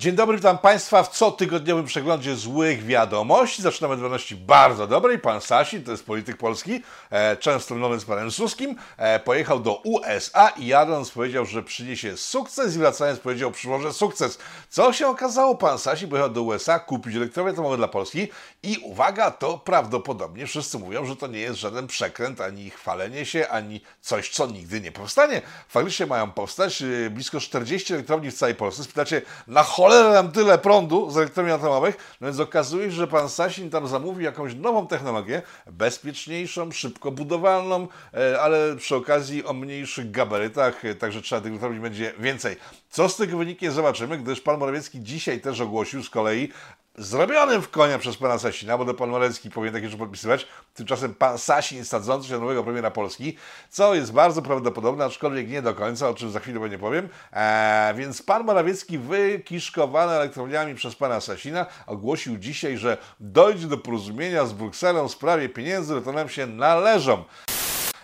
Dzień dobry, witam Państwa w cotygodniowym przeglądzie złych wiadomości. Zaczynamy od wiadomości bardzo dobrej. Pan Sasin, to jest polityk polski, e, często mylony z panem Suskim, e, pojechał do USA i jadąc powiedział, że przyniesie sukces i wracając powiedział, przyłożę sukces. Co się okazało? Pan Sasin pojechał do USA kupić elektrownię atomową dla Polski i uwaga, to prawdopodobnie wszyscy mówią, że to nie jest żaden przekręt, ani chwalenie się, ani coś, co nigdy nie powstanie. Faktycznie mają powstać e, blisko 40 elektrowni w całej Polsce. Spytacie, na cholerę nam tyle prądu z elektrowni atomowych, no więc okazuje się, że pan Sasin tam zamówił jakąś nową technologię, bezpieczniejszą, szybko budowalną, e, ale przy okazji o mniejszych gabarytach, e, także trzeba tych elektrowni będzie więcej. Co z tego wyniknie zobaczymy, gdyż pan Morawiecki dzisiaj też ogłosił z kolei, zrobionym w konia przez pana Sasina, bo do pan Morawiecki powinien takie rzeczy podpisywać, tymczasem pan Sasin sadzący się nowego premiera Polski, co jest bardzo prawdopodobne, aczkolwiek nie do końca, o czym za chwilę nie powiem. Eee, więc pan Morawiecki wykiszkowany elektrowniami przez pana Sasina ogłosił dzisiaj, że dojdzie do porozumienia z Brukselą w sprawie pieniędzy, które nam się należą.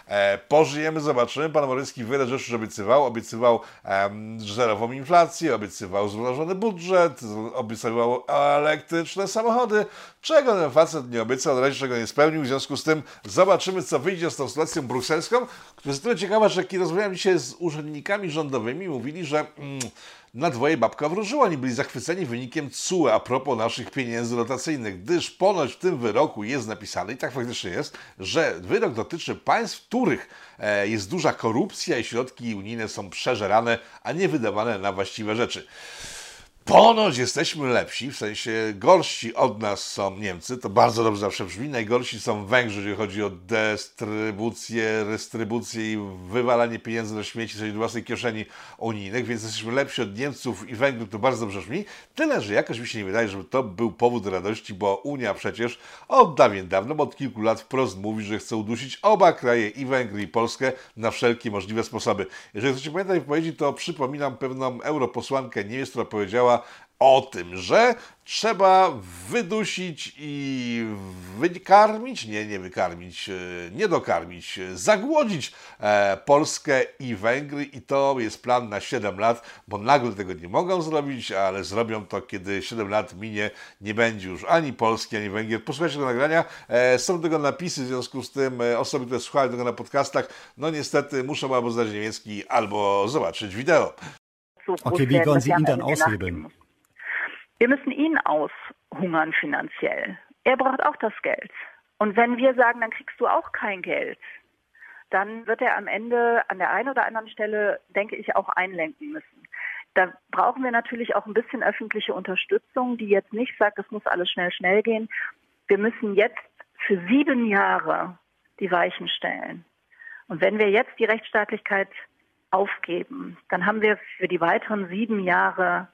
E, pożyjemy, zobaczymy. Pan Morycki wiele rzeczy obiecywał. Obiecywał zerową inflację, obiecywał zrównoważony budżet, obiecywał elektryczne samochody. Czego ten facet nie obiecał, na razie czego nie spełnił. W związku z tym zobaczymy, co wyjdzie z tą sytuacją brukselską. To jest tyle ciekawe, że kiedy rozmawiałem dzisiaj z urzędnikami rządowymi, mówili, że mm, na dwoje babka wróżyła. Oni byli zachwyceni wynikiem CUE a propos naszych pieniędzy rotacyjnych, gdyż ponoć w tym wyroku jest napisane, i tak faktycznie jest, że wyrok dotyczy państw, w których e, jest duża korupcja i środki unijne są przeżerane, a nie wydawane na właściwe rzeczy. Ponoć jesteśmy lepsi, w sensie gorsi od nas są Niemcy, to bardzo dobrze zawsze brzmi. Najgorsi są Węgrzy, jeżeli chodzi o dystrybucję, restrybucję i wywalanie pieniędzy na śmieci sobie do własnej kieszeni unijnych, więc jesteśmy lepsi od Niemców i Węgrów, to bardzo dobrze brzmi. Tyle, że jakoś mi się nie wydaje, żeby to był powód do radości, bo Unia przecież od dawien dawno, od kilku lat wprost mówi, że chce udusić oba kraje, i Węgry, i Polskę, na wszelkie możliwe sposoby. Jeżeli chcecie pamiętać wypowiedzi, to przypominam pewną europosłankę Niemiec, która powiedziała, o tym, że trzeba wydusić i wykarmić, nie, nie wykarmić, e, nie dokarmić, e, zagłodzić e, Polskę i Węgry i to jest plan na 7 lat, bo nagle tego nie mogą zrobić, ale zrobią to, kiedy 7 lat minie, nie będzie już ani Polski, ani Węgier. Posłuchajcie tego nagrania, są tego napisy, w związku z tym osoby, które słuchają tego na podcastach, no niestety muszą albo znać niemiecki, albo zobaczyć wideo. Okay, wie wollen Sie ihn dann aushebeln? Wir müssen ihn aushungern finanziell. Er braucht auch das Geld. Und wenn wir sagen, dann kriegst du auch kein Geld, dann wird er am Ende an der einen oder anderen Stelle, denke ich, auch einlenken müssen. Da brauchen wir natürlich auch ein bisschen öffentliche Unterstützung, die jetzt nicht sagt, es muss alles schnell, schnell gehen. Wir müssen jetzt für sieben Jahre die Weichen stellen. Und wenn wir jetzt die Rechtsstaatlichkeit aufgeben, dann haben wir für die weiteren sieben Jahre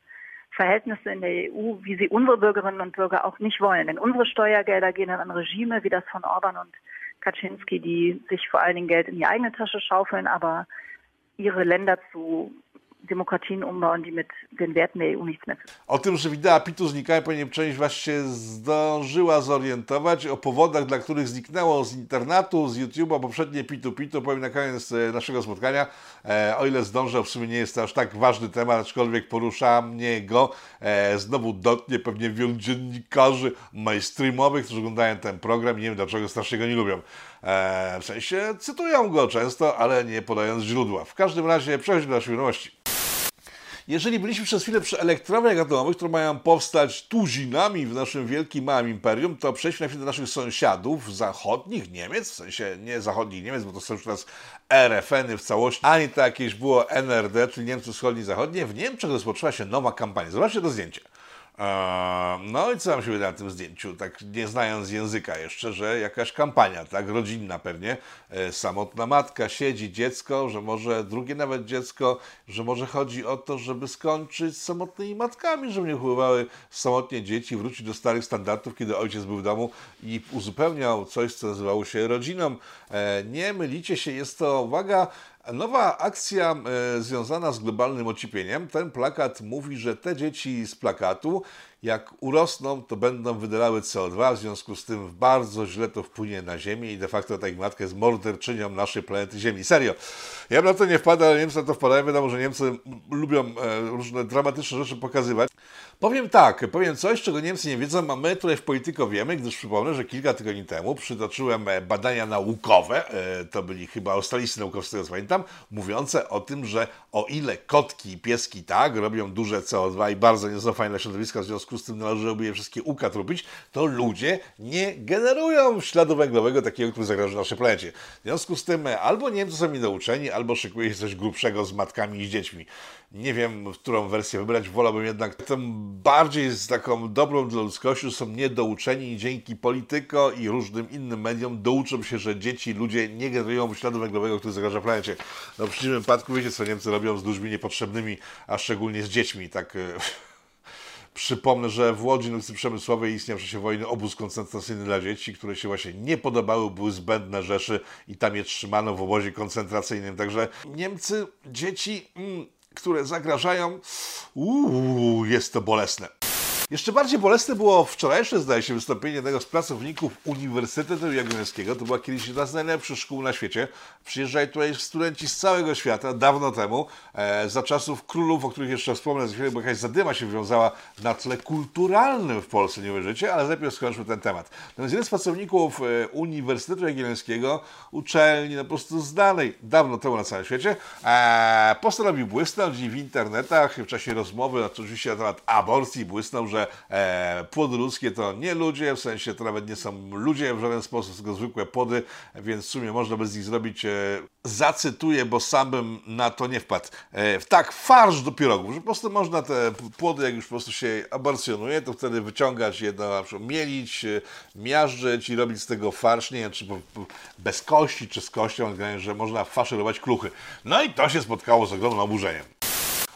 Verhältnisse in der EU, wie sie unsere Bürgerinnen und Bürger auch nicht wollen. Denn unsere Steuergelder gehen dann an Regime wie das von Orban und Kaczynski, die sich vor allen Dingen Geld in die eigene Tasche schaufeln, aber ihre Länder zu demokratijną umbauen, die mit den Werten der EU nichts mehr O tym, że wideo PIT-u znikają, pewnie część Was się zdążyła zorientować. O powodach, dla których zniknęło z internetu, z YouTube'a poprzednie PIT-u PIT-u, powiem na koniec e, naszego spotkania. E, o ile zdążę, w sumie nie jest to aż tak ważny temat, aczkolwiek porusza mnie go. E, znowu dotknie pewnie wielu dziennikarzy mainstreamowych, którzy oglądają ten program nie wiem dlaczego strasznie go nie lubią. E, w sensie cytują go często, ale nie podając źródła. W każdym razie przechodźmy do naszej wiadomości. Jeżeli byliśmy przez chwilę przy elektrowniach atomowych, które mają powstać tuzinami w naszym wielkim małym imperium, to przejdźmy na chwilę do naszych sąsiadów zachodnich, Niemiec, w sensie nie zachodnich Niemiec, bo to są już teraz RFN-y w całości, ani to jakieś było NRD, czyli Niemcy Wschodnie i Zachodnie. W Niemczech rozpoczęła się nowa kampania. Zobaczcie to zdjęcie. No i co wam się wydaje na tym zdjęciu, tak nie znając języka jeszcze, że jakaś kampania, tak, rodzinna pewnie, e, samotna matka, siedzi dziecko, że może drugie nawet dziecko, że może chodzi o to, żeby skończyć z samotnymi matkami, żeby nie wpływały samotnie dzieci, wrócić do starych standardów, kiedy ojciec był w domu i uzupełniał coś, co nazywało się rodziną. E, nie mylicie się, jest to, uwaga, Nowa akcja e, związana z globalnym ociepieniem. Ten plakat mówi, że te dzieci z plakatu jak urosną, to będą wydzielały CO2, w związku z tym bardzo źle to wpłynie na Ziemię i de facto ta matka jest morderczynią naszej planety Ziemi. Serio. Ja na to nie wpadał, ale Niemcy na to wpadają. Wiadomo, że Niemcy lubią e, różne dramatyczne rzeczy pokazywać. Powiem tak, powiem coś, czego Niemcy nie wiedzą, a my tutaj w Polityko wiemy, gdyż przypomnę, że kilka tygodni temu przytoczyłem e, badania naukowe, e, to byli chyba australijscy naukowcy, tego pamiętam, mówiące o tym, że o ile kotki i pieski tak robią duże CO2 i bardzo nie są fajne środowiska, w związku z tym należałoby je wszystkie ukatrupić, to ludzie nie generują śladu węglowego takiego, który zagraża naszej planecie. W związku z tym e, albo Niemcy są niedouczeni, albo szykuje się coś grubszego z matkami i z dziećmi. Nie wiem, którą wersję wybrać, wolałbym jednak tę bardziej z taką dobrą dla ludzkości, są niedouczeni i dzięki Polityko i różnym innym mediom douczą się, że dzieci, ludzie nie generują śladu węglowego, który zagraża planecie. No w przeciwnym wypadku wiecie, co Niemcy robią z ludźmi niepotrzebnymi, a szczególnie z dziećmi, tak... Przypomnę, że w Łodzi Nocy Przemysłowej istniał w czasie wojny obóz koncentracyjny dla dzieci, które się właśnie nie podobały, były zbędne rzeszy i tam je trzymano w obozie koncentracyjnym. Także Niemcy, dzieci, mm, które zagrażają, uuu, jest to bolesne. Jeszcze bardziej bolesne było wczorajsze, zdaje się, wystąpienie jednego z pracowników Uniwersytetu Jagiellońskiego. To była kiedyś jedna z najlepszych szkół na świecie. Przyjeżdżali tutaj studenci z całego świata, dawno temu, e, za czasów królów, o których jeszcze wspomnę za chwilę, bo jakaś zadyma się wiązała na tle kulturalnym w Polsce, nie wierzycie, ale najpierw skończmy ten temat. Natomiast jeden z pracowników e, Uniwersytetu Jagiellońskiego, uczelni no po prostu znanej dawno temu na całym świecie, e, postanowił błysnąć i w internetach w czasie rozmowy, oczywiście na temat aborcji, błysnął, że e, płody ludzkie to nie ludzie, w sensie to nawet nie są ludzie w żaden sposób, tylko zwykłe płody, więc w sumie można by z nich zrobić, e, zacytuję, bo sam bym na to nie wpadł, e, tak, farsz do pierogów, że po prostu można te płody, jak już po prostu się aborcjonuje, to wtedy wyciągać je do, na przykład mielić, e, miażdżyć i robić z tego farsz, nie wiem, czy po, po, bez kości, czy z kością, że można faszerować kluchy. No i to się spotkało z ogromnym oburzeniem.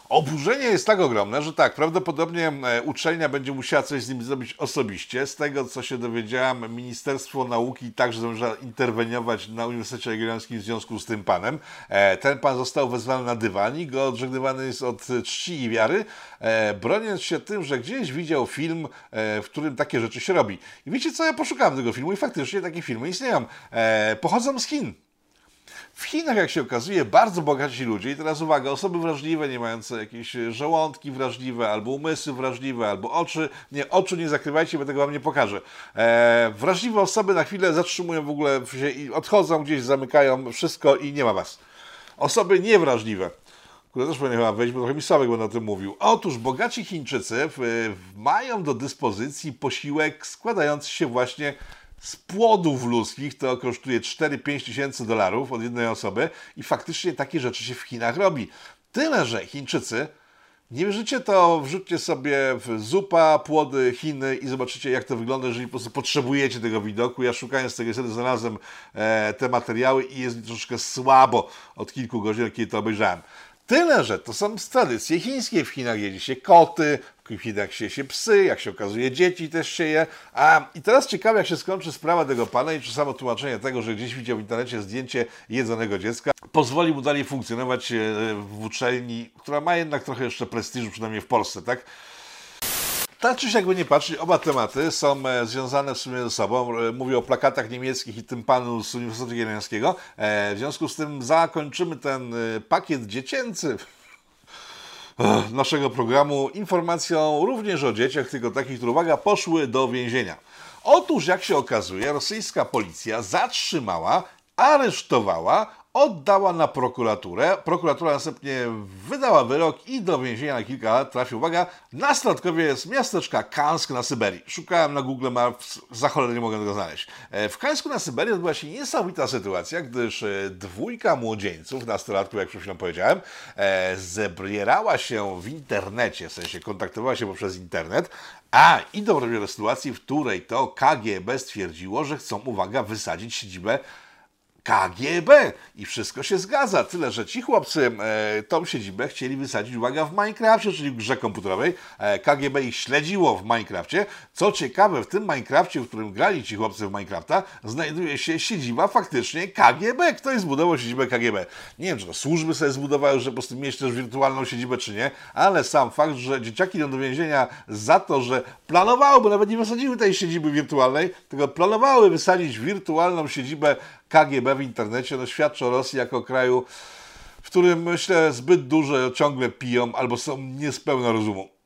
Oburzenie jest tak ogromne, że tak, prawdopodobnie e, uczelnia będzie musiała coś z nim zrobić osobiście. Z tego, co się dowiedziałam, Ministerstwo Nauki także zamierza interweniować na Uniwersytecie Jagiellońskim w związku z tym panem. E, ten pan został wezwany na dywanik, go odżegnywany jest od czci i wiary, e, broniąc się tym, że gdzieś widział film, w którym takie rzeczy się robi. I wiecie co, ja poszukałem tego filmu i faktycznie takie filmy istnieją. Pochodzą z Chin. W Chinach, jak się okazuje, bardzo bogaci ludzie, i teraz uwaga, osoby wrażliwe, nie mające jakieś żołądki wrażliwe, albo umysły wrażliwe, albo oczy, nie, oczu nie zakrywajcie, bo tego wam nie pokażę. E, wrażliwe osoby na chwilę zatrzymują w ogóle się i odchodzą gdzieś, zamykają wszystko i nie ma was. Osoby niewrażliwe które też powinien chyba wejść, bo trochę mi Sławek będę o tym mówił. Otóż bogaci Chińczycy mają do dyspozycji posiłek składający się właśnie z płodów ludzkich to kosztuje 4-5 tysięcy dolarów od jednej osoby i faktycznie takie rzeczy się w Chinach robi. Tyle, że Chińczycy, nie wierzycie to, wrzućcie sobie w zupa, płody, Chiny i zobaczycie jak to wygląda, jeżeli po prostu potrzebujecie tego widoku. Ja szukając tego wtedy znalazłem e, te materiały i jest mi troszkę słabo od kilku godzin, kiedy to obejrzałem. Tyle, że to są tradycje chińskie. W Chinach jedzie się koty, w Chinach się się psy, jak się okazuje dzieci też się je. A, I teraz ciekawe, jak się skończy sprawa tego pana i czy samo tłumaczenie tego, że gdzieś widział w internecie zdjęcie jedzonego dziecka, pozwoli mu dalej funkcjonować e, w uczelni, która ma jednak trochę jeszcze prestiżu, przynajmniej w Polsce, tak? Tak czy jakby nie patrzeć, oba tematy są e, związane w sumie ze sobą. E, mówię o plakatach niemieckich i tym panu z Uniwersytetu Jagiellońskiego. E, w związku z tym zakończymy ten pakiet dziecięcy naszego programu informacją również o dzieciach, tylko takich, które, uwaga, poszły do więzienia. Otóż, jak się okazuje, rosyjska policja zatrzymała, aresztowała oddała na prokuraturę. Prokuratura następnie wydała wyrok i do więzienia na kilka lat trafił, uwaga, nastolatkowie z miasteczka Kansk na Syberii. Szukałem na Google Maps, za cholerę nie mogę tego znaleźć. E, w Kańsku na Syberii odbyła się niesamowita sytuacja, gdyż e, dwójka młodzieńców, nastolatków, jak przed chwilą powiedziałem, e, zebierała się w internecie, w sensie kontaktowała się poprzez internet, a i doprowadziła do sytuacji, w której to KGB stwierdziło, że chcą, uwaga, wysadzić siedzibę KGB. I wszystko się zgadza. Tyle, że ci chłopcy e, tą siedzibę chcieli wysadzić, uwaga, w Minecrafcie, czyli w grze komputerowej. E, KGB ich śledziło w Minecrafcie. Co ciekawe, w tym Minecrafcie, w którym grali ci chłopcy w Minecrafta, znajduje się siedziba faktycznie KGB. Ktoś zbudował siedzibę KGB. Nie wiem, czy to służby sobie zbudowały, że po prostu mieć też wirtualną siedzibę, czy nie, ale sam fakt, że dzieciaki idą do więzienia za to, że planowały, bo nawet nie wysadziły tej siedziby wirtualnej, tylko planowały wysadzić wirtualną siedzibę KGB w internecie, no świadczy o Rosji jako kraju, w którym myślę zbyt dużo ciągle piją albo są niespełna rozumu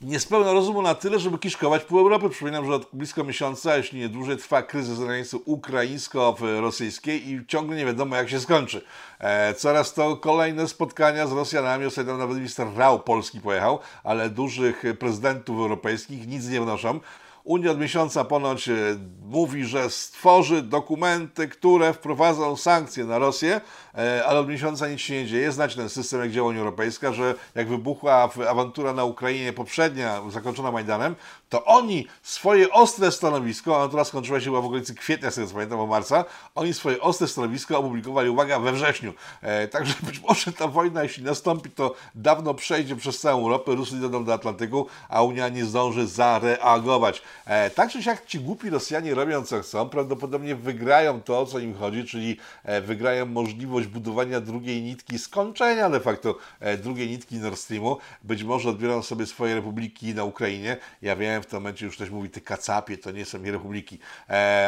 niespełna rozumu na tyle, żeby kiszkować pół Europy. Przypominam, że od blisko miesiąca, jeśli nie dłużej, trwa kryzys na granicy ukraińsko-rosyjskiej i ciągle nie wiadomo, jak się skończy. E, coraz to kolejne spotkania z Rosjanami. Ostatnio nawet minister Rał Polski pojechał, ale dużych prezydentów europejskich nic nie wnoszą. Unia od miesiąca ponoć e, mówi, że stworzy dokumenty, które wprowadzą sankcje na Rosję, ale od miesiąca nic się nie dzieje. Znacie ten system, jak działa Unia Europejska, że jak wybuchła awantura na Ukrainie poprzednia, zakończona Majdanem, to oni swoje ostre stanowisko, awantura skończyła się w okolicy kwietnia, z tego co pamiętam, o marca, oni swoje ostre stanowisko opublikowali, uwaga, we wrześniu. E, także być może ta wojna, jeśli nastąpi, to dawno przejdzie przez całą Europę, Rusy dodą do Atlantyku, a Unia nie zdąży zareagować. E, tak czy siak ci głupi Rosjanie robią co chcą, prawdopodobnie wygrają to, o co im chodzi, czyli e, wygrają możliwość budowania drugiej nitki, skończenia de facto e, drugiej nitki Nord Streamu. Być może odbiorą sobie swoje republiki na Ukrainie. Ja wiem, w tym momencie już ktoś mówi, ty kacapie, to nie są nie republiki.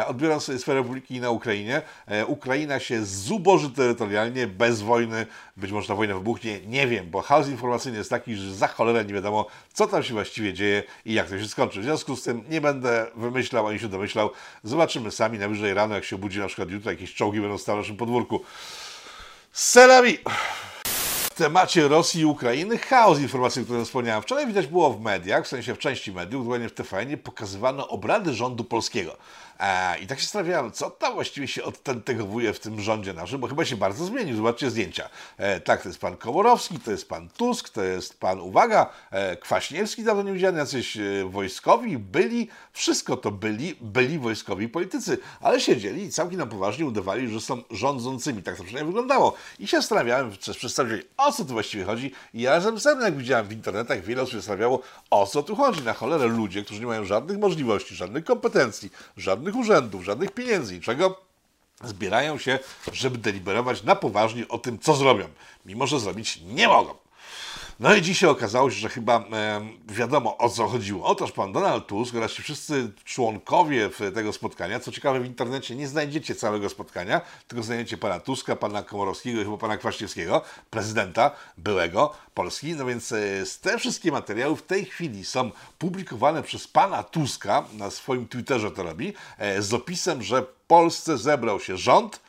odbiorą sobie swoje republiki na Ukrainie. Ukraina się zuboży terytorialnie, bez wojny. Być może ta wojna wybuchnie, nie wiem, bo chaos informacyjny jest taki, że za cholerę nie wiadomo, co tam się właściwie dzieje i jak to się skończy. W związku z tym nie będę wymyślał ani się domyślał. Zobaczymy sami najwyżej rano, jak się obudzi na przykład jutro, jakieś czołgi będą stały na naszym podwórku. C'est la vie. W temacie Rosji i Ukrainy chaos informacji, o którym wspomniałem. Wczoraj widać było w mediach, w sensie w części mediów, dokładnie w TVN, pokazywano obrady rządu polskiego. E, I tak się zastanawiałem, co tam właściwie się odtentegowuje w tym rządzie naszym, bo chyba się bardzo zmienił. Zobaczcie zdjęcia. E, tak, to jest pan Komorowski, to jest pan Tusk, to jest pan, uwaga, e, Kwaśniewski, dawno nie widziany, jacyś wojskowi, byli, wszystko to byli, byli wojskowi politycy, ale siedzieli i całkiem na poważnie udawali, że są rządzącymi. Tak to przynajmniej wyglądało. I się zastanawiałem przez przedstawicieli, o co tu właściwie chodzi. Ja razem ze jak widziałem w internetach, wiele osób się zastanawiało, o co tu chodzi. Na cholerę ludzie, którzy nie mają żadnych możliwości, żadnych kompetencji, żadnych urzędów, żadnych pieniędzy, niczego, zbierają się, żeby deliberować na poważnie o tym, co zrobią, mimo że zrobić nie mogą. No i dzisiaj okazało się, że chyba e, wiadomo o co chodziło. Otóż pan Donald Tusk oraz ci wszyscy członkowie tego spotkania, co ciekawe w internecie nie znajdziecie całego spotkania, tylko znajdziecie pana Tuska, pana Komorowskiego i chyba pana Kwaśniewskiego, prezydenta byłego Polski. No więc e, te wszystkie materiały w tej chwili są publikowane przez pana Tuska, na swoim Twitterze to robi, e, z opisem, że w Polsce zebrał się rząd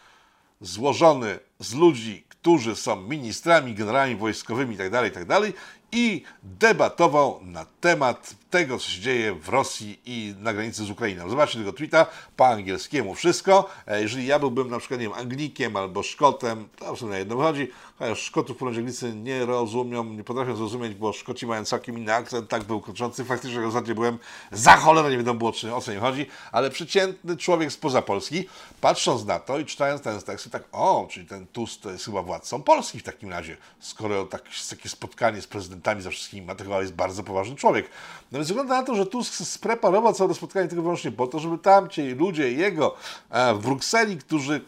złożony z ludzi, którzy są ministrami, generałami wojskowymi itd., tak itd. Tak i debatował na temat tego, co się dzieje w Rosji i na granicy z Ukrainą. Zobaczcie tego tweeta, po angielskiemu wszystko. E, jeżeli ja byłbym na przykład, nie wiem, Anglikiem albo Szkotem, to w sumie na jedno wychodzi, chociaż Szkotów Anglicy nie rozumią, nie potrafią zrozumieć, bo Szkoci mają całkiem inny akcent, tak był kroczący. Faktycznie, jak ostatnio byłem, za cholerę nie wiadomo było, czy, o co im chodzi, ale przeciętny człowiek spoza Polski, patrząc na to i czytając ten tekst, tak, o, czyli ten Tusk to jest chyba władcą Polski w takim razie, skoro tak, takie spotkanie z prezydentami za wszystkimi ma, to chyba jest bardzo poważny człowiek. No więc wygląda na to, że Tusk spreparował całe spotkanie tylko wyłącznie po to, żeby tamci ludzie jego e, w Brukseli, którzy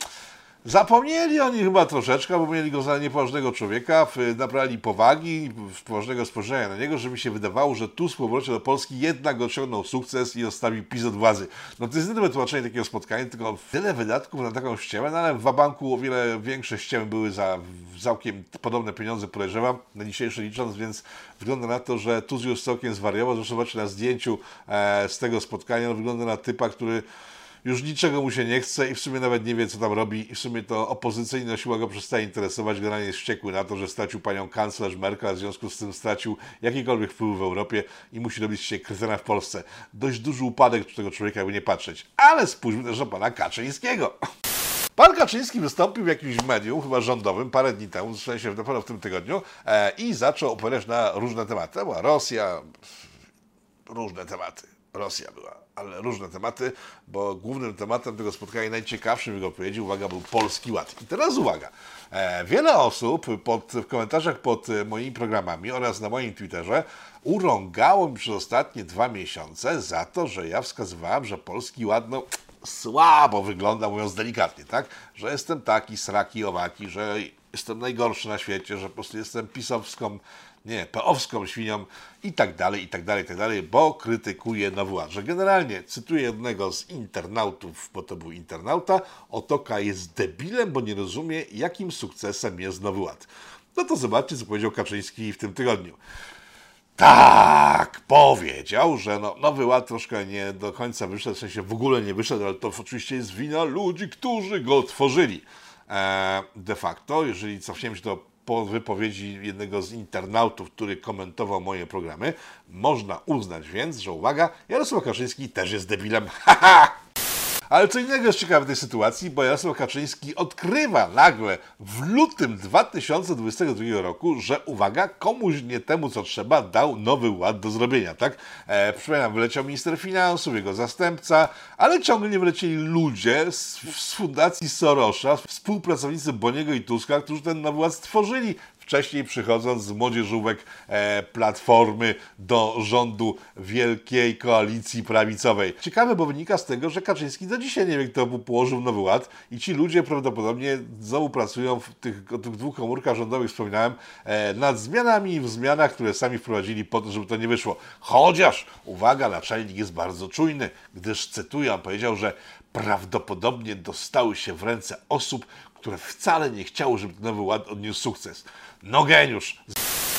Zapomnieli oni chyba troszeczkę, bo mieli go za niepoważnego człowieka, nabrali powagi, poważnego spojrzenia na niego, że mi się wydawało, że tu z powrocie do Polski jednak osiągnął sukces i odstawił PiS od władzy. No to jest jedyne wytłumaczenie takiego spotkania, tylko tyle wydatków na taką ściemę, no ale w Wabanku o wiele większe ściemy były za całkiem podobne pieniądze, podejrzewam, na dzisiejsze licząc, więc wygląda na to, że Tusk już całkiem zwariował. Zresztą zobaczcie na zdjęciu e, z tego spotkania, no, wygląda na typa, który już niczego mu się nie chce i w sumie nawet nie wie, co tam robi i w sumie to opozycyjna siła go przestaje interesować. Generalnie jest wściekły na to, że stracił panią kanclerz Merkel, w związku z tym stracił jakikolwiek wpływ w Europie i musi robić się krytyna w Polsce. Dość duży upadek tego człowieka, jakby nie patrzeć. Ale spójrzmy też na pana Kaczyńskiego. Pan Kaczyński wystąpił w jakimś medium, chyba rządowym, parę dni temu, w sensie dopiero w tym tygodniu, e, i zaczął opowiadać na różne tematy. To była Rosja, różne tematy Rosja była, ale różne tematy, bo głównym tematem tego spotkania, najciekawszym jego odpowiedzi, uwaga, był Polski Ład. I teraz uwaga, e, wiele osób pod, w komentarzach pod e, moimi programami oraz na moim Twitterze urągało mi przez ostatnie dwa miesiące za to, że ja wskazywałem, że Polski Ład, no słabo wygląda, mówiąc delikatnie, tak? Że jestem taki, sraki, owaki, że jestem najgorszy na świecie, że po prostu jestem pisowską, nie, peowską świnią i tak dalej, i tak dalej, i tak dalej, bo krytykuję Nowy Ład. Że generalnie, cytuję jednego z internautów, bo to był internauta, Otoka jest debilem, bo nie rozumie, jakim sukcesem jest Nowy Ład. No to zobaczcie, co powiedział Kaczyński w tym tygodniu. Tak, powiedział, że no, Nowy Ład troszkę nie do końca wyszedł, w sensie w ogóle nie wyszedł, ale to oczywiście jest wina ludzi, którzy go tworzyli. E, de facto, jeżeli cofniemy się do po wypowiedzi jednego z internautów, który komentował moje programy, można uznać więc, że uwaga, Jarosław Kaczyński też jest debilem. Haha! Ale co innego jest ciekawe w tej sytuacji, bo Jarosław Kaczyński odkrywa nagle w lutym 2022 roku, że uwaga, komuś nie temu co trzeba dał nowy ład do zrobienia, tak? E, przypominam, wyleciał minister finansów, jego zastępca, ale ciągle nie wylecieli ludzie z, z fundacji Sorosza, współpracownicy Boniego i Tuska, którzy ten nowy ład stworzyli wcześniej przychodząc z młodzieżówek e, Platformy do rządu Wielkiej Koalicji Prawicowej. Ciekawe, bo wynika z tego, że Kaczyński do dzisiaj nie wie, kto mu położył Nowy Ład i ci ludzie prawdopodobnie znowu pracują w tych, tych dwóch komórkach rządowych, wspominałem, e, nad zmianami w zmianach, które sami wprowadzili po to, żeby to nie wyszło. Chociaż, uwaga, naczelnik jest bardzo czujny, gdyż, cytuję, on powiedział, że prawdopodobnie dostały się w ręce osób, które wcale nie chciały, żeby ten Nowy Ład odniósł sukces. No geniusz!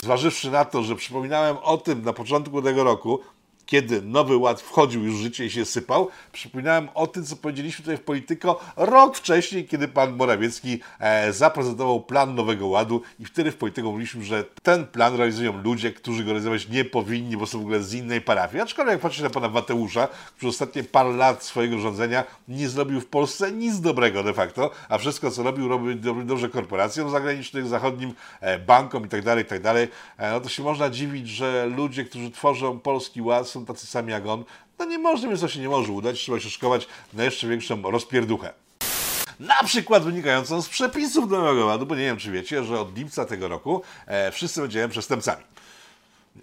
Zważywszy na to, że przypominałem o tym na początku tego roku, kiedy Nowy Ład wchodził już w życie i się sypał, przypominałem o tym, co powiedzieliśmy tutaj w Polityko rok wcześniej, kiedy pan Morawiecki e, zaprezentował plan Nowego Ładu i wtedy w Polityko mówiliśmy, że ten plan realizują ludzie, którzy go realizować nie powinni, bo są w ogóle z innej parafii. Aczkolwiek jak patrzę na pana Mateusza, który ostatnie parę lat swojego rządzenia nie zrobił w Polsce nic dobrego de facto, a wszystko, co robił, robił dobrze korporacjom zagranicznych, zachodnim, e, bankom itd., tak itd., tak e, no to się można dziwić, że ludzie, którzy tworzą Polski Ład są tacy sami jak on, no nie może, więc to się nie może udać, trzeba się szkować na jeszcze większą rozpierduchę. Na przykład wynikającą z przepisów Nowego Ładu, bo nie wiem, czy wiecie, że od lipca tego roku e, wszyscy będziemy przestępcami.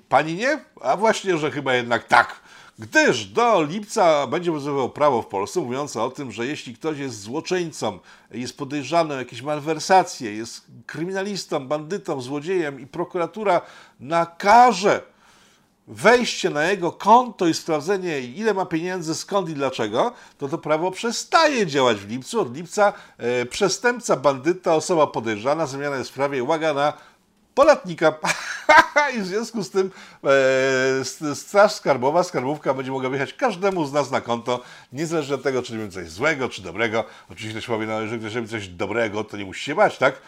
Pani nie? A właśnie, że chyba jednak tak. Gdyż do lipca będzie obowiązywało prawo w Polsce mówiące o tym, że jeśli ktoś jest złoczyńcą, jest podejrzany o jakieś malwersacje, jest kryminalistą, bandytą, złodziejem i prokuratura nakaże wejście na jego konto i sprawdzenie, ile ma pieniędzy, skąd i dlaczego, to to prawo przestaje działać w lipcu. Od lipca e, przestępca, bandyta, osoba podejrzana zmiana jest w prawie, uwaga, na podatnika. I w związku z tym e, Straż Skarbowa, Skarbówka będzie mogła wjechać każdemu z nas na konto, niezależnie od tego, czy robimy coś złego, czy dobrego. Oczywiście ktoś powie, no jeżeli ktoś robi coś dobrego, to nie musi się bać, tak?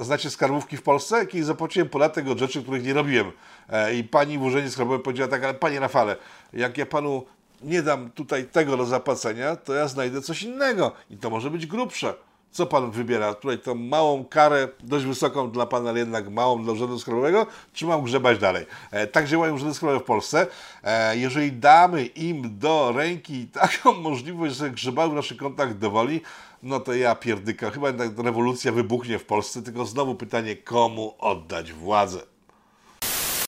Znacie skarbówki w Polsce? Jakieś zapłaciłem podatek od rzeczy, których nie robiłem. E, I pani w urzędzie skarbowym powiedziała tak, ale panie Rafale, jak ja panu nie dam tutaj tego do zapłacenia, to ja znajdę coś innego i to może być grubsze. Co pan wybiera? Tutaj tą małą karę, dość wysoką dla pana, ale jednak małą dla urzędu skarbowego, czy mam grzebać dalej? E, tak działają urzędy skarbowe w Polsce. E, jeżeli damy im do ręki taką możliwość, że grzebały w naszych kontach dowoli, no to ja pierdyka. Chyba jednak rewolucja wybuchnie w Polsce, tylko znowu pytanie, komu oddać władzę?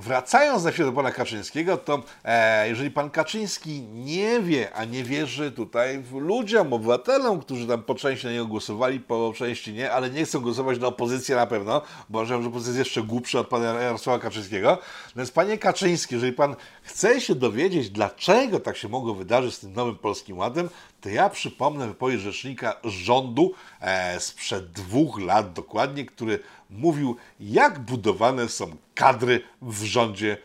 Wracając na chwilę do pana Kaczyńskiego, to e, jeżeli pan Kaczyński nie wie, a nie wierzy tutaj ludziom, obywatelom, którzy tam po części na niego głosowali, po części nie, ale nie chcą głosować na opozycję na pewno, bo uważam, że opozycja jest jeszcze głupsza od pana Jarosława Kaczyńskiego. Więc panie Kaczyński, jeżeli pan chce się dowiedzieć, dlaczego tak się mogło wydarzyć z tym nowym Polskim Ładem, to ja przypomnę wypowiedź rzecznika rządu e, sprzed dwóch lat dokładnie, który mówił, jak budowane są kadry w rządzie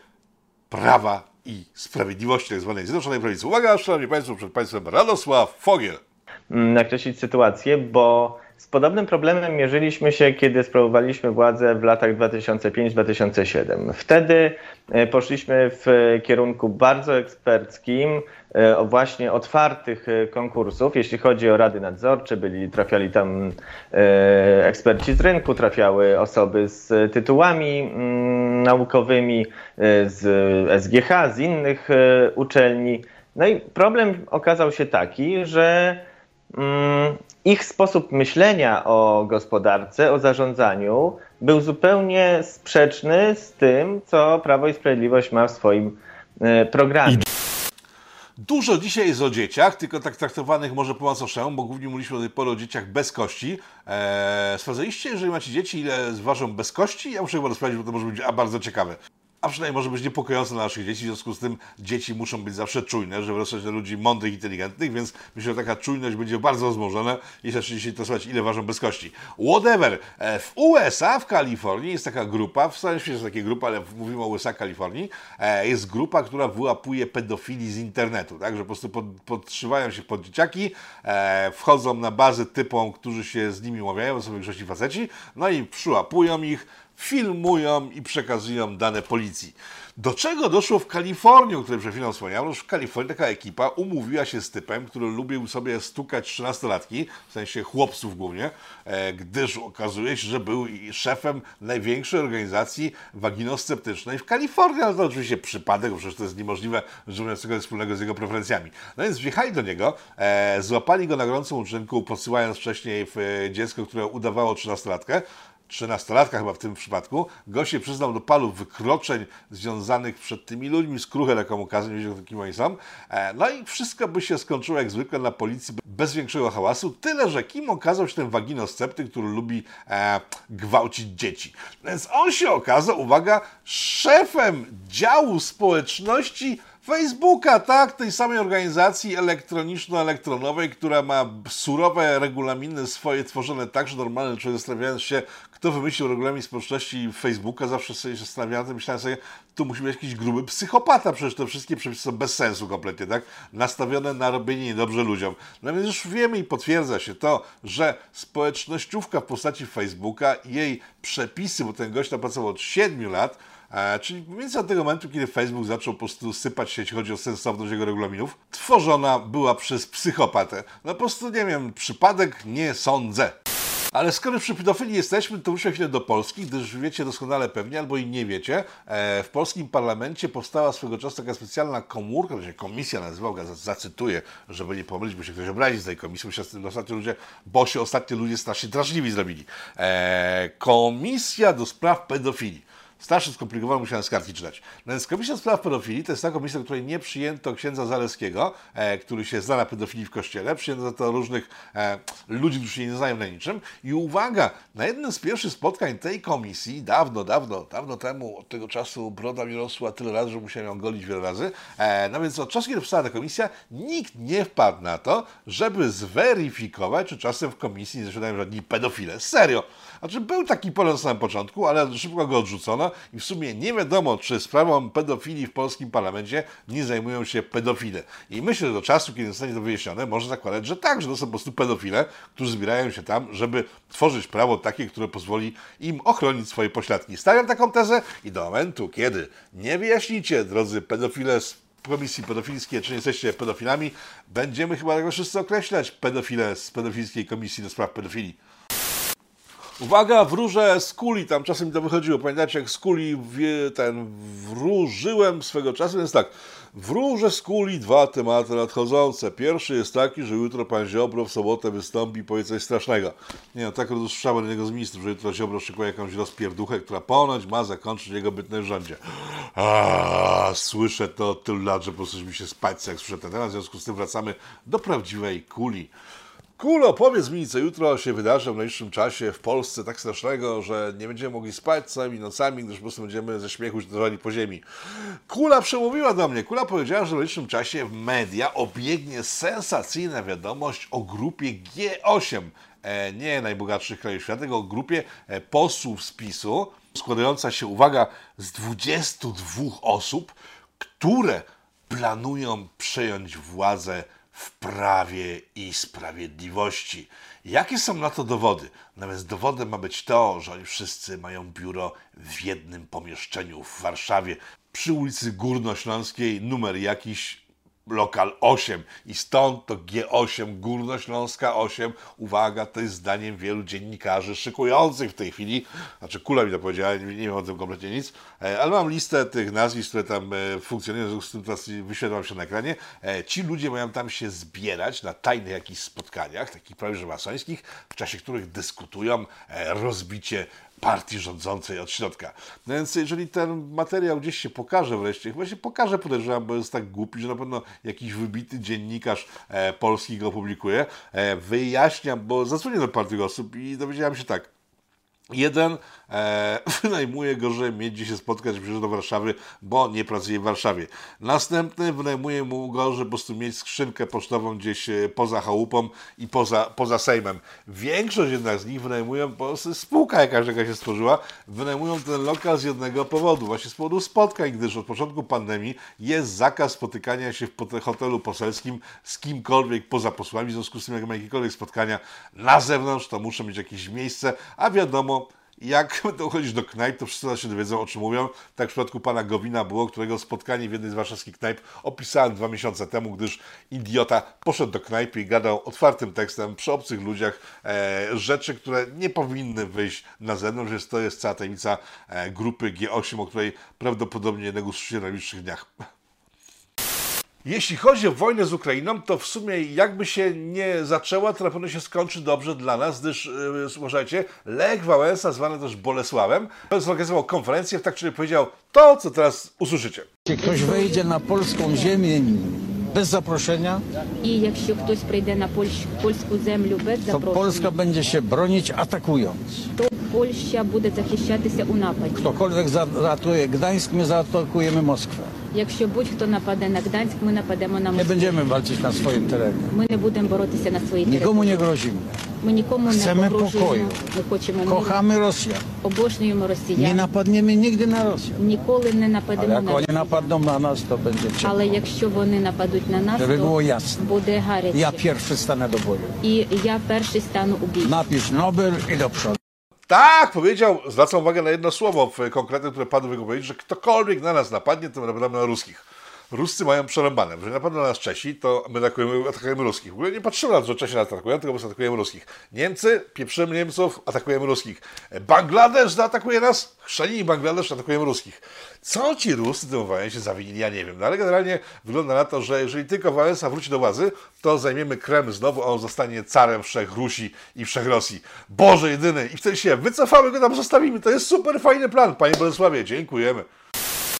prawa i sprawiedliwości, tzw. Tak Zjednoczonej Prawicy. Uwaga, szanowni państwo, przed państwem Radosław Fogiel. Mm, nakreślić sytuację, bo z podobnym problemem mierzyliśmy się, kiedy sprawowaliśmy władzę w latach 2005-2007. Wtedy e, poszliśmy w kierunku bardzo eksperckim, e, właśnie otwartych e, konkursów. Jeśli chodzi o rady nadzorcze, byli, trafiali tam eksperci z rynku, trafiały osoby z tytułami mm, naukowymi, z SGH, z innych uczelni. No i problem okazał się taki, że ich sposób myślenia o gospodarce, o zarządzaniu był zupełnie sprzeczny z tym, co Prawo i Sprawiedliwość ma w swoim e, programie. Dużo dzisiaj jest o dzieciach, tylko tak traktowanych może po macoszemu, bo głównie mówiliśmy do tej pory o dzieciach bez kości. Eee, sprawdzaliście, jeżeli macie dzieci, ile zważą bez kości? Ja muszę chyba sprawdzić, bo to może być a, bardzo ciekawe a przynajmniej może być niepokojące dla naszych dzieci. W związku z tym dzieci muszą być zawsze czujne, żeby na ludzi mądrych, inteligentnych, więc myślę, że taka czujność będzie bardzo wzmożona, jeśli zaczniecie interesować, ile ważą bez kości. Whatever. E, w USA, w Kalifornii jest taka grupa, w całym świecie jest taka grupa, ale mówimy o USA, Kalifornii, e, jest grupa, która wyłapuje pedofili z internetu, tak, że po prostu pod, się pod dzieciaki, e, wchodzą na bazy typom, którzy się z nimi umawiają, to są w większości faceci, no i przyłapują ich, filmują i przekazują dane policji. Do czego doszło w Kalifornii, o której przed chwilą wspomniałem? Otóż w Kalifornii taka ekipa umówiła się z typem, który lubił sobie stukać trzynastolatki, w sensie chłopców głównie, e, gdyż okazuje się, że był szefem największej organizacji waginosceptycznej w Kalifornii, ale to oczywiście przypadek, bo przecież to jest niemożliwe, że ma coś wspólnego z jego preferencjami. No więc wjechali do niego, e, złapali go na gorącym uczynku, posyłając wcześniej w e, dziecko, które udawało trzynastolatkę, 13-latka chyba w tym przypadku, gość się przyznał do palu wykroczeń związanych przed tymi ludźmi, skruchę taką okazję, nie wiedział, kim oni są. E, no i wszystko by się skończyło jak zwykle na policji, bez większego hałasu, tyle, że kim okazał się ten waginoscepty, który lubi e, gwałcić dzieci. Więc on się okazał, uwaga, szefem działu społeczności Facebooka, tak, tej samej organizacji elektroniczno-elektronowej, która ma surowe regulaminy swoje tworzone tak, że normalny człowiek zastanawiając się, kto wymyślił regulamin społeczności Facebooka, zawsze sobie się zastanawiałem, myślałem sobie, tu musi być jakiś gruby psychopata, przecież te wszystkie przepisy są bez sensu kompletnie, tak, nastawione na robienie niedobrze ludziom. No więc już wiemy i potwierdza się to, że społecznościówka w postaci Facebooka, jej przepisy, bo ten gość tam pracował od 7 lat, czyli mniej więcej od tego momentu, kiedy Facebook zaczął po prostu sypać się, jeśli chodzi o sensowność jego regulaminów, tworzona była przez psychopatę. No po prostu, nie wiem, przypadek nie sądzę. Ale skoro przy pedofilii jesteśmy, to ruszę chwilę do Polski, gdyż wiecie doskonale pewnie, albo i nie wiecie, e, w polskim parlamencie powstała swego czasu taka specjalna komórka, to się komisja nazywała, zacytuję, żeby nie pomylić, bo się ktoś obrazi z tej komisji, bo się ostatnio ludzie, bo się ostatnio ludzie strasznie drażliwi zrobili. E, komisja do spraw pedofilii. Starszy skomplikowany, musiałem z kartki czytać. No więc Komisja Spraw Pedofilii to jest ta komisja, której nie przyjęto księdza Zaleskiego, e, który się zna na pedofilii w kościele. Przyjęto to różnych e, ludzi, którzy się nie znają na niczym. I uwaga, na jednym z pierwszych spotkań tej komisji, dawno, dawno, dawno temu, od tego czasu broda mi rosła tyle razy, że musiałem ją golić wiele razy. E, no więc od czasu, kiedy powstała ta komisja, nikt nie wpadł na to, żeby zweryfikować, czy czasem w komisji nie zasiadają żadni pedofile. Serio. Znaczy był taki pomysł na samym początku, ale szybko go odrzucono i w sumie nie wiadomo, czy sprawą pedofilii w polskim parlamencie nie zajmują się pedofile. I myślę, że do czasu, kiedy zostanie to wyjaśnione, można zakładać, że tak, że to są po prostu pedofile, którzy zbierają się tam, żeby tworzyć prawo takie, które pozwoli im ochronić swoje pośladki. Stawiam taką tezę i do momentu, kiedy nie wyjaśnicie, drodzy pedofile z komisji pedofilskiej, czy nie jesteście pedofilami, będziemy chyba tego wszyscy określać pedofile z pedofilskiej komisji do spraw pedofilii. Uwaga, wróże z kuli, tam czasem mi to wychodziło. Pamiętacie, jak z kuli ten wróżyłem swego czasu? Więc tak, wróże z kuli dwa tematy nadchodzące. Pierwszy jest taki, że jutro pan Ziobro w sobotę wystąpi i powie coś strasznego. Nie no, tak usłyszałem od jednego z ministrów, że jutro Ziobro szykuje jakąś rozpierduchę, która ponoć ma zakończyć jego bytność w rządzie. A, słyszę to od tylu lat, że po prostu mi się spać, jak słyszę ten temat. W związku z tym wracamy do prawdziwej kuli. Kulo, powiedz mi, co jutro się wydarzy w najbliższym czasie w Polsce tak strasznego, że nie będziemy mogli spać całymi nocami, gdyż po prostu będziemy ze śmiechu się po ziemi. Kula przemówiła do mnie. Kula powiedziała, że w najbliższym czasie w media obiegnie sensacyjna wiadomość o grupie G8, e, nie najbogatszych krajów świata, tylko o grupie e, posłów z PiSu, składająca się, uwaga, z 22 osób, które planują przejąć władzę w prawie i sprawiedliwości. Jakie są na to dowody? Nawet dowodem ma być to, że oni wszyscy mają biuro w jednym pomieszczeniu w Warszawie, przy ulicy Górnośląskiej, numer jakiś lokal 8 i stąd to G8, Górnośląska 8. Uwaga, to jest zdaniem wielu dziennikarzy szykujących w tej chwili, znaczy Kula mi to powiedziała, nie, nie wiem o tym kompletnie nic, e, ale mam listę tych nazwisk, które tam e, funkcjonują, z tym teraz wyświetlam się na ekranie. E, ci ludzie mają tam się zbierać na tajnych jakichś spotkaniach, takich prawie że masońskich, w czasie których dyskutują rozbicie partii rządzącej od środka. No więc jeżeli ten materiał gdzieś się pokaże wreszcie, chyba się pokaże, podejrzewam, bo jest tak głupi, że na pewno jakiś wybity dziennikarz e, polski go opublikuje, e, wyjaśniam, bo zadzwonię do partii osób i dowiedziałem się tak, Jeden e, wynajmuje go, że mieć gdzie się spotkać, przyjeżdża do Warszawy, bo nie pracuje w Warszawie. Następny wynajmuje mu go, że po prostu mieć skrzynkę pocztową gdzieś e, poza chałupą i poza, poza Sejmem. Większość jednak z nich wynajmują, bo spółka jakaś, jaka się stworzyła, wynajmują ten lokal z jednego powodu, właśnie z powodu spotkań, gdyż od początku pandemii jest zakaz spotykania się w hotelu poselskim z kimkolwiek poza posłami, w związku z tym jak ma jakiekolwiek spotkania na zewnątrz, to muszą mieć jakieś miejsce, a wiadomo, jak będą chodzić do knajp, to wszyscy się dowiedzą, o czym mówią. Tak w przypadku pana Gowina było, którego spotkanie w jednej z warszawskich knajp opisałem dwa miesiące temu, gdyż idiota poszedł do knajpy i gadał otwartym tekstem przy obcych ludziach e, rzeczy, które nie powinny wyjść na zewnątrz, więc to jest cała tajemnica e, grupy G8, o której prawdopodobnie jednego w najbliższych dniach. Jeśli chodzi o wojnę z Ukrainą, to w sumie jakby się nie zaczęła, to na pewno się skończy dobrze dla nas, gdyż yy, słuchajcie, Lech Wałęsa, zwany też Bolesławem, zorganizował konferencję, w tak czyli powiedział to, co teraz usłyszycie. Jeśli ktoś wejdzie na polską ziemię bez zaproszenia, i jeśli ktoś przyjdzie na polską ziemię bez to zaproszenia, Polska będzie się bronić atakując. To Polska będzie się u. Ktokolwiek zaatakuje Gdańsk, my zaatakujemy Moskwę. Якщо будь-хто нападе на Гданськ, ми нападемо на Москву. będziemy walczyć na swoim terenie. Ми не будемо боротися на своїй Nikomu території. nie grozimy. Ми нікому Chcemy не погрожуємо. pokoju. Ми хочемо миру. Kochamy Rosjan. Обожнюємо Nie росіян. napadniemy nigdy na Rosjan. Ніколи не Ale нападемо jak на oni Росію. napadną na nas, to będzie ciepło. Але якщо вони нападуть на нас, Żeby było то jasne. буде гаряче. Ja pierwszy stanę do boju. І я перший стану у бій. Napisz Nobel i do przodu. Tak, powiedział, zwracam uwagę na jedno słowo w konkretnym, które padło w jego wypowiedzi, że ktokolwiek na nas napadnie, to napadamy na ruskich. Ruscy mają przerąbane. Jeżeli napadną na nas Czesi, to my atakujemy, atakujemy ruskich. W ogóle nie patrzymy na to, że Czesi nas atakują, tylko po prostu atakujemy ruskich. Niemcy, pieprzymy Niemców, atakujemy ruskich. Bangladesz zaatakuje nas, chrzani Bangladesz, atakujemy ruskich. Co ci Ruscy tym Wałęsie zawinili, ja nie wiem. No ale generalnie wygląda na to, że jeżeli tylko Wałęsa wróci do władzy, to zajmiemy Kreml znowu, a on zostanie carem wszech Rusi i wszech Rosji. Boże jedyny! I wtedy się wycofamy, go tam zostawimy. To jest super fajny plan, panie Bolesławie. Dziękujemy.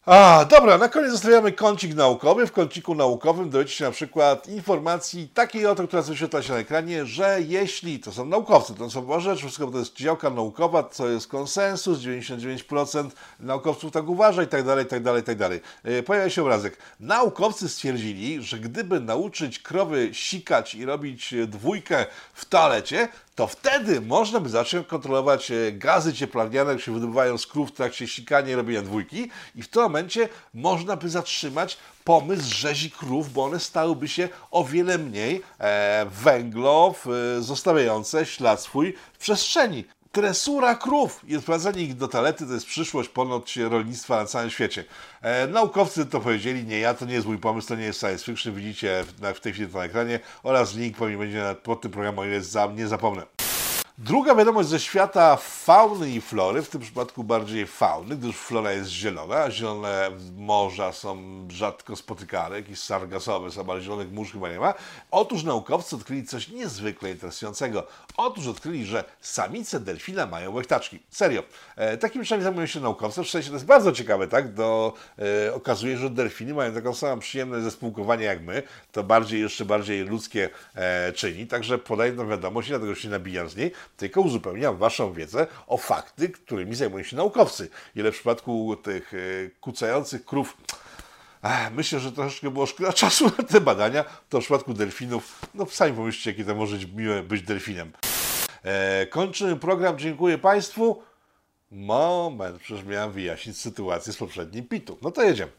A, dobra, na koniec zostawiamy kącik naukowy. W kąciku naukowym dowiecie się na przykład informacji takiej oto, która wyświetla się na ekranie, że jeśli, to są naukowcy, to są rzecz, wszystko to jest działka naukowa, to jest konsensus, 99% naukowców tak uważa i tak dalej, i tak dalej, i tak dalej. E, Pojawia się obrazek. Naukowcy stwierdzili, że gdyby nauczyć krowy sikać i robić dwójkę w toalecie, to wtedy można by zacząć kontrolować e, gazy cieplarniane, które się wydobywają z krów w trakcie sikania i robienia dwójki i w tym momencie można by zatrzymać pomysł rzezi krów, bo one stałyby się o wiele mniej e, węglow e, zostawiające ślad swój w przestrzeni. Tresura krów i odprowadzanie ich do talety to jest przyszłość ponoć rolnictwa na całym świecie. E, naukowcy to powiedzieli, nie ja, to nie jest mój pomysł, to nie jest science fiction, widzicie w, tej chwili to na ekranie oraz link pewnie będzie pod tym programem, o ile za, nie zapomnę. Druga wiadomość ze świata fauny i flory, w tym przypadku bardziej fauny, gdyż flora jest zielona, a zielone morza są rzadko spotykane, jakieś sargasowe są, ale zielonych mórz chyba nie ma. Otóż naukowcy odkryli coś niezwykle interesującego. Otóż odkryli, że samice delfina mają łechtaczki. Serio. E, takim rzeczami zajmują się naukowcy. W sensie to jest bardzo ciekawe, tak? Do, e, okazuje, że delfiny mają taką samą przyjemność ze spółkowania jak my. To bardziej, jeszcze bardziej ludzkie e, czyni. Także podaję tą wiadomość i dlatego się nabijam z niej tylko uzupełniam Waszą wiedzę o fakty, którymi zajmują się naukowcy. Ile w przypadku tych e, kucających krów Myślę, że troszeczkę było szkoda czasu na te badania. To w przypadku delfinów, no sami pomyślcie, jakie to może być miłe być delfinem. E, kończymy program. Dziękuję Państwu. Moment, przecież miałem wyjaśnić sytuację z poprzednim pitu. No to jedziemy.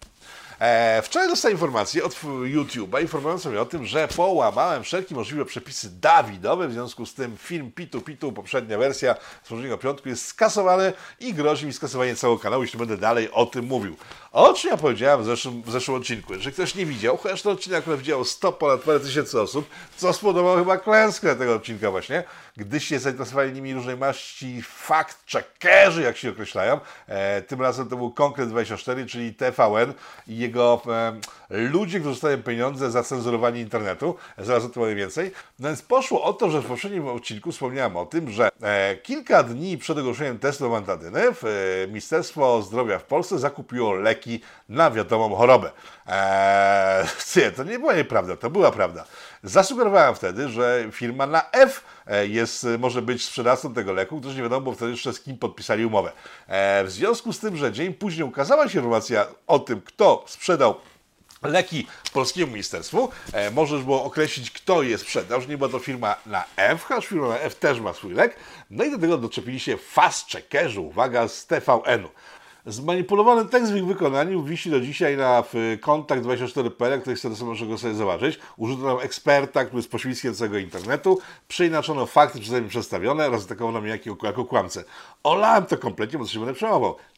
E, wczoraj dostałem informację od YouTube'a informującą mnie o tym, że połamałem wszelkie możliwe przepisy Dawidowe, w związku z tym film Pitu Pitu, poprzednia wersja z poprzedniego piątku jest skasowany i grozi mi skasowanie całego kanału, jeśli będę dalej o tym mówił. O czym ja powiedziałem w zeszłym, w zeszłym odcinku? Jeżeli ktoś nie widział, chociaż ten odcinek akurat widziało 100 ponad parę tysięcy osób, co spowodowało chyba klęskę tego odcinka właśnie, gdyż się zainteresowali nimi różnej maści fact-checkerzy, jak się określają. E, tym razem to był Konkret24, czyli TVN i jego e, ludzie, którzy dostają pieniądze za cenzurowanie internetu. Zaraz o tym powiem więcej. No więc poszło o to, że w poprzednim odcinku wspomniałem o tym, że e, kilka dni przed ogłoszeniem testu mantadyny e, Ministerstwo Zdrowia w Polsce zakupiło leki na wiadomą chorobę. Eee, to nie była nieprawda, to była prawda. Zasugerowałem wtedy, że firma na F e, jest, może być sprzedawcą tego leku, gdyż nie wiadomo było wtedy jeszcze z kim podpisali umowę. E, w związku z tym, że dzień później ukazała się informacja o tym, kto sprzedał leki polskiemu ministerstwu. E, możesz było określić, kto je sprzedał, że nie była to firma na F, chociaż firma na F też ma swój lek. No i do tego doczepili się fast checkerzy, uwaga, z TVN-u. Zmanipulowany tekst w ich wykonaniu wisi do dzisiaj na kontakt24.pl, który chcę możecie sobie zobaczyć. Użyto tam eksperta, który jest pośrednikiem całego internetu. Przeinaczono fakty mnie przedstawione oraz atakowano mnie jako, jako kłamcę. Olałem to kompletnie, bo się będę.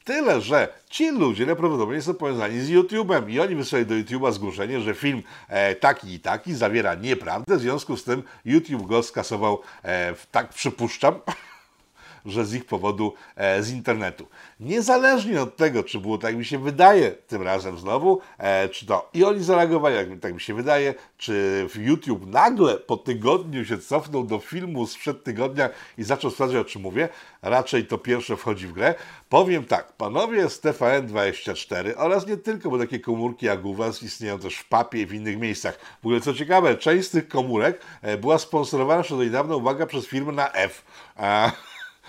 Tyle, że ci ludzie najprawdopodobniej są powiązani z YouTube'em i oni wysłali do YouTube'a zgłoszenie, że film e, taki i taki zawiera nieprawdę, w związku z tym YouTube go skasował, e, tak przypuszczam, że z ich powodu e, z internetu. Niezależnie od tego, czy było tak mi się wydaje tym razem znowu, e, czy to i oni zareagowali, jak tak mi się wydaje, czy w YouTube nagle po tygodniu się cofnął do filmu sprzed tygodnia i zaczął sprawdzać, o czym mówię, raczej to pierwsze wchodzi w grę. Powiem tak, panowie z TVN24 oraz nie tylko, bo takie komórki jak u Was istnieją też w papie i w innych miejscach. W ogóle co ciekawe, część z tych komórek e, była sponsorowana jeszcze do niedawna, uwaga, przez firmę na F. A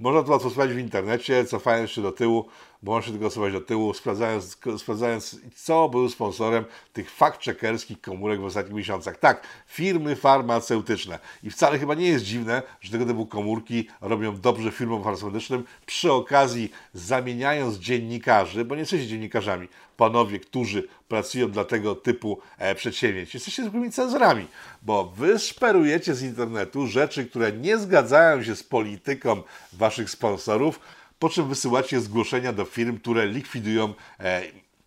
można to łatwo sprawdzić w internecie, cofając się do tyłu, można się tylko cofać do tyłu, sprawdzając, sprawdzając, co był sponsorem tych fact-checkerskich komórek w ostatnich miesiącach. Tak, firmy farmaceutyczne. I wcale chyba nie jest dziwne, że tego typu komórki robią dobrze firmom farmaceutycznym, przy okazji zamieniając dziennikarzy, bo nie jesteście dziennikarzami, panowie, którzy pracują dla tego typu e, przedsięwzięć. Jesteście zwykłymi cenzorami, bo wy szperujecie z internetu rzeczy, które nie zgadzają się z polityką waszych sponsorów, po czym wysyłacie zgłoszenia do firm, które likwidują e,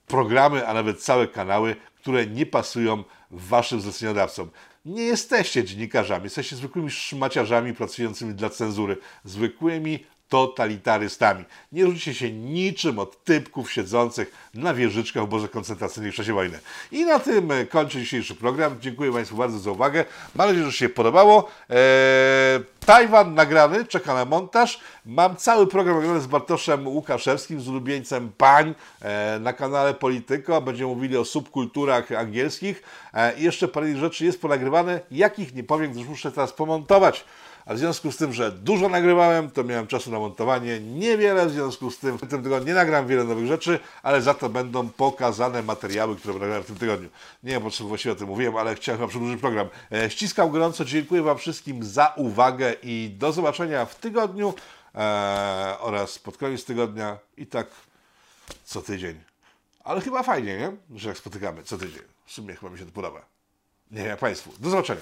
programy, a nawet całe kanały, które nie pasują waszym zleceniodawcom. Nie jesteście dziennikarzami, jesteście zwykłymi szmaciarzami pracującymi dla cenzury, zwykłymi totalitarystami. Nie różnicie się niczym od typków siedzących na wieżyczkach w koncentracyjnych w czasie wojny. I na tym e, kończę dzisiejszy program. Dziękuję Państwu bardzo za uwagę. Mam nadzieję, że się podobało. Eee, Tajwan nagrany, czeka na montaż. Mam cały program nagrany z Bartoszem Łukaszewskim, z ulubieńcem pań e, na kanale Polityko. Będziemy mówili o subkulturach angielskich. E, I jeszcze parę rzeczy jest ponagrywane, jakich nie powiem, gdyż muszę teraz pomontować a w związku z tym, że dużo nagrywałem, to miałem czasu na montowanie niewiele, w związku z tym w tym tygodniu nie nagram wiele nowych rzeczy, ale za to będą pokazane materiały, które nagrałem w tym tygodniu. Nie wiem, po co właściwie o tym mówiłem, ale chciałem chyba przedłużyć program. E, ściskam gorąco, dziękuję Wam wszystkim za uwagę i do zobaczenia w tygodniu e, oraz pod koniec tygodnia i tak co tydzień. Ale chyba fajnie, nie? Że jak spotykamy co tydzień. W sumie chyba mi się to podoba. Nie wiem jak Państwu. Do zobaczenia.